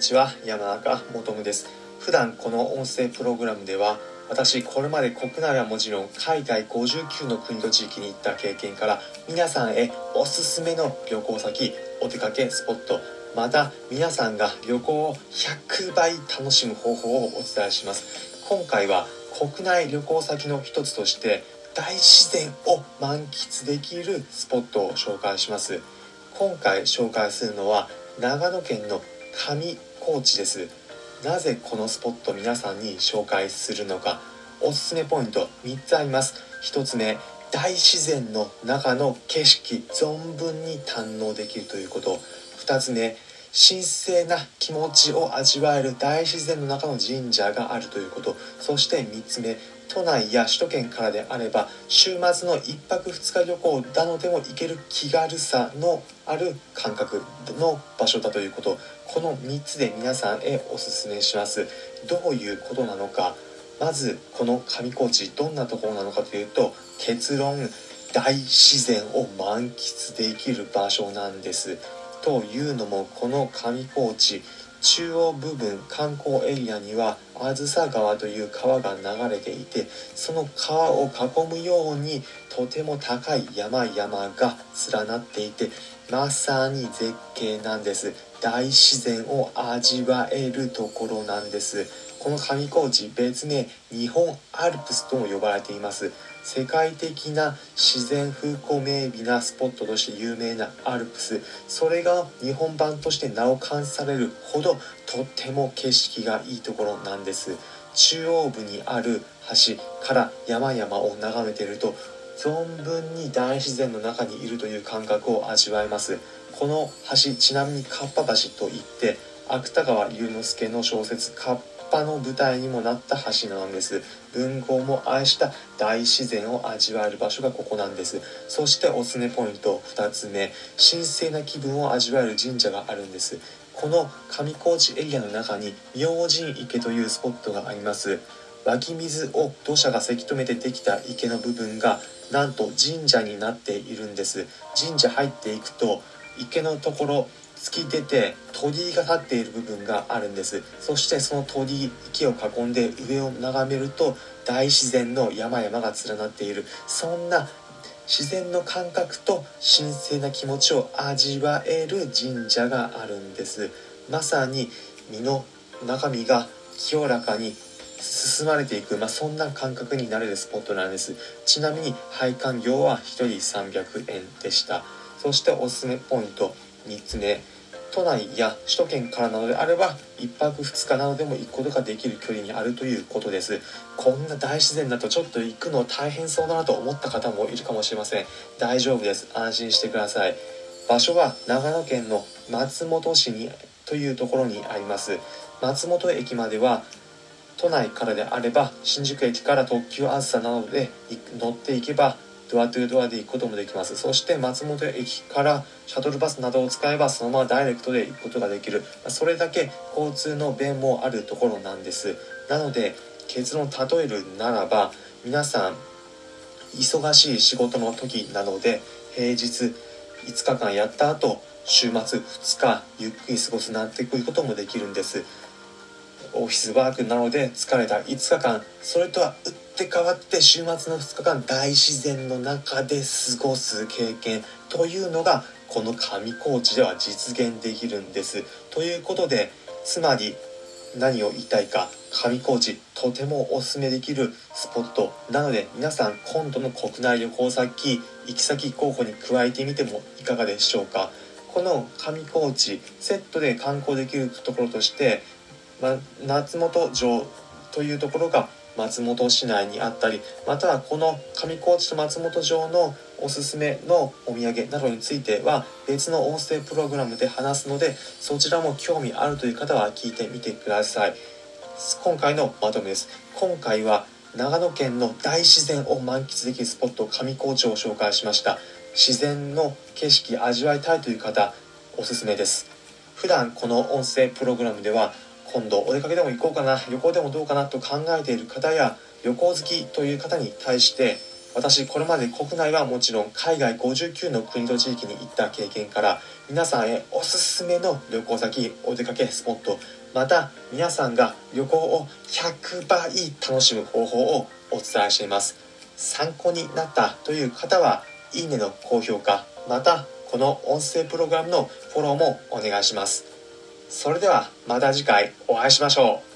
ちは山中もとむです。普段この音声プログラムでは私これまで国内はもちろん海外59の国と地域に行った経験から皆さんへおすすめの旅行先お出かけスポットまた皆さんが旅行を100倍楽しむ方法をお伝えします。今回は国内旅行先の一つとして大自然を満喫できるスポットを紹介します。今回紹介するのは長野県の上高知です。なぜこのスポット皆さんに紹介するのか。おすすめポイント3つあります。1つ目大自然の中の景色存分に堪能できるということ。2つ目神聖な気持ちを味わえる大自然の中の神社があるということ。そして3つ目都内や首都圏からであれば週末の1泊2日旅行などでも行ける気軽さのある感覚の場所だということこの3つで皆さんへおすすめしますどういうことなのかまずこの上高地どんなところなのかというと結論大自然を満喫できる場所なんです。というのもこの上高地中央部分観光エリアにはあずさ川という川が流れていてその川を囲むようにとても高い山々が連なっていてまさに絶景なんです。大自然を味わえるところなんです。この上高地別名日本アルプスとも呼ばれています。世界的な自然風光明媚なスポットとして有名なアルプス。それが日本版として名を冠されるほどとっても景色がいいところなんです。中央部にある橋から山々を眺めていると存分に大自然の中にいるという感覚を味わえます。この橋ちなみにかっぱ橋といって芥川龍之介の小説「カッパ」の舞台にもなった橋なんです。文豪も愛した大自然を味わえる場所がここなんです。そしておすすめポイント2つ目。神聖な気分を味わえる神社があるんです。この上高地エリアの中に明神池というスポットがあります。湧き水を土砂がせき止めてできた池の部分がなんと神社になっているんです。神社入っていくと池のところ突き出て鳥居が立っている部分があるんです。そしてその鳥居池を囲んで上を眺めると大自然の山々が連なっている。そんな自然の感覚と神聖な気持ちを味わえる神社があるんです。まさに身の中身が清らかに進まれていく、まあ、そんな感覚になれるスポットなんです。ちなみに配管料は1人300円でした。そしておすすめポイント。3つ目都内や首都圏からなのであれば1泊2日などでも行くことができる距離にあるということです。こんな大自然だとちょっと行くの大変そうだなと思った方もいるかもしれません。大丈夫です。安心してください。場所は長野県の松本市にというところにあります。松本駅までは都内からであれば新宿駅から特急あずさなどで乗っていけばドアトゥドアで行くこともできます。そして松本駅からシャトルバスなどを使えばそのままダイレクトで行くことができる。それだけ交通の便もあるところなんです。なので結論例えるならば皆さん忙しい仕事の時なので平日5日間やった後週末2日ゆっくり過ごすなんていうこともできるんです。オフィスワークなので疲れた5日間。それとは打って変わって週末の2日間大自然の中で過ごす経験というのがこの上高地では実現できるんです。ということでつまり何を言いたいか上高地とてもおすすめできるスポットなので皆さん今度の国内旅行先行き先候補に加えてみてもいかがでしょうかこの上高地セットで観光できるところとしてま夏本城というところが松本市内にあったりまたはこの上高地と松本城のおすすめのお土産などについては別の音声プログラムで話すのでそちらも興味あるという方は聞いてみてください。今回のまとめです。今回は長野県の大自然を満喫できるスポット上高地を紹介しました。自然の景色味わいたいという方おすすめです。普段この音声プログラムでは今度お出かけでも行こうかな旅行でもどうかなと考えている方や旅行好きという方に対して私これまで国内はもちろん海外59の国と地域に行った経験から皆さんへおすすめの旅行先お出かけスポットまた皆さんが旅行を100倍楽しむ方法をお伝えしています。参考になったという方はいいねの高評価またこの音声プログラムのフォローもお願いします。それではまた次回お会いしましょう。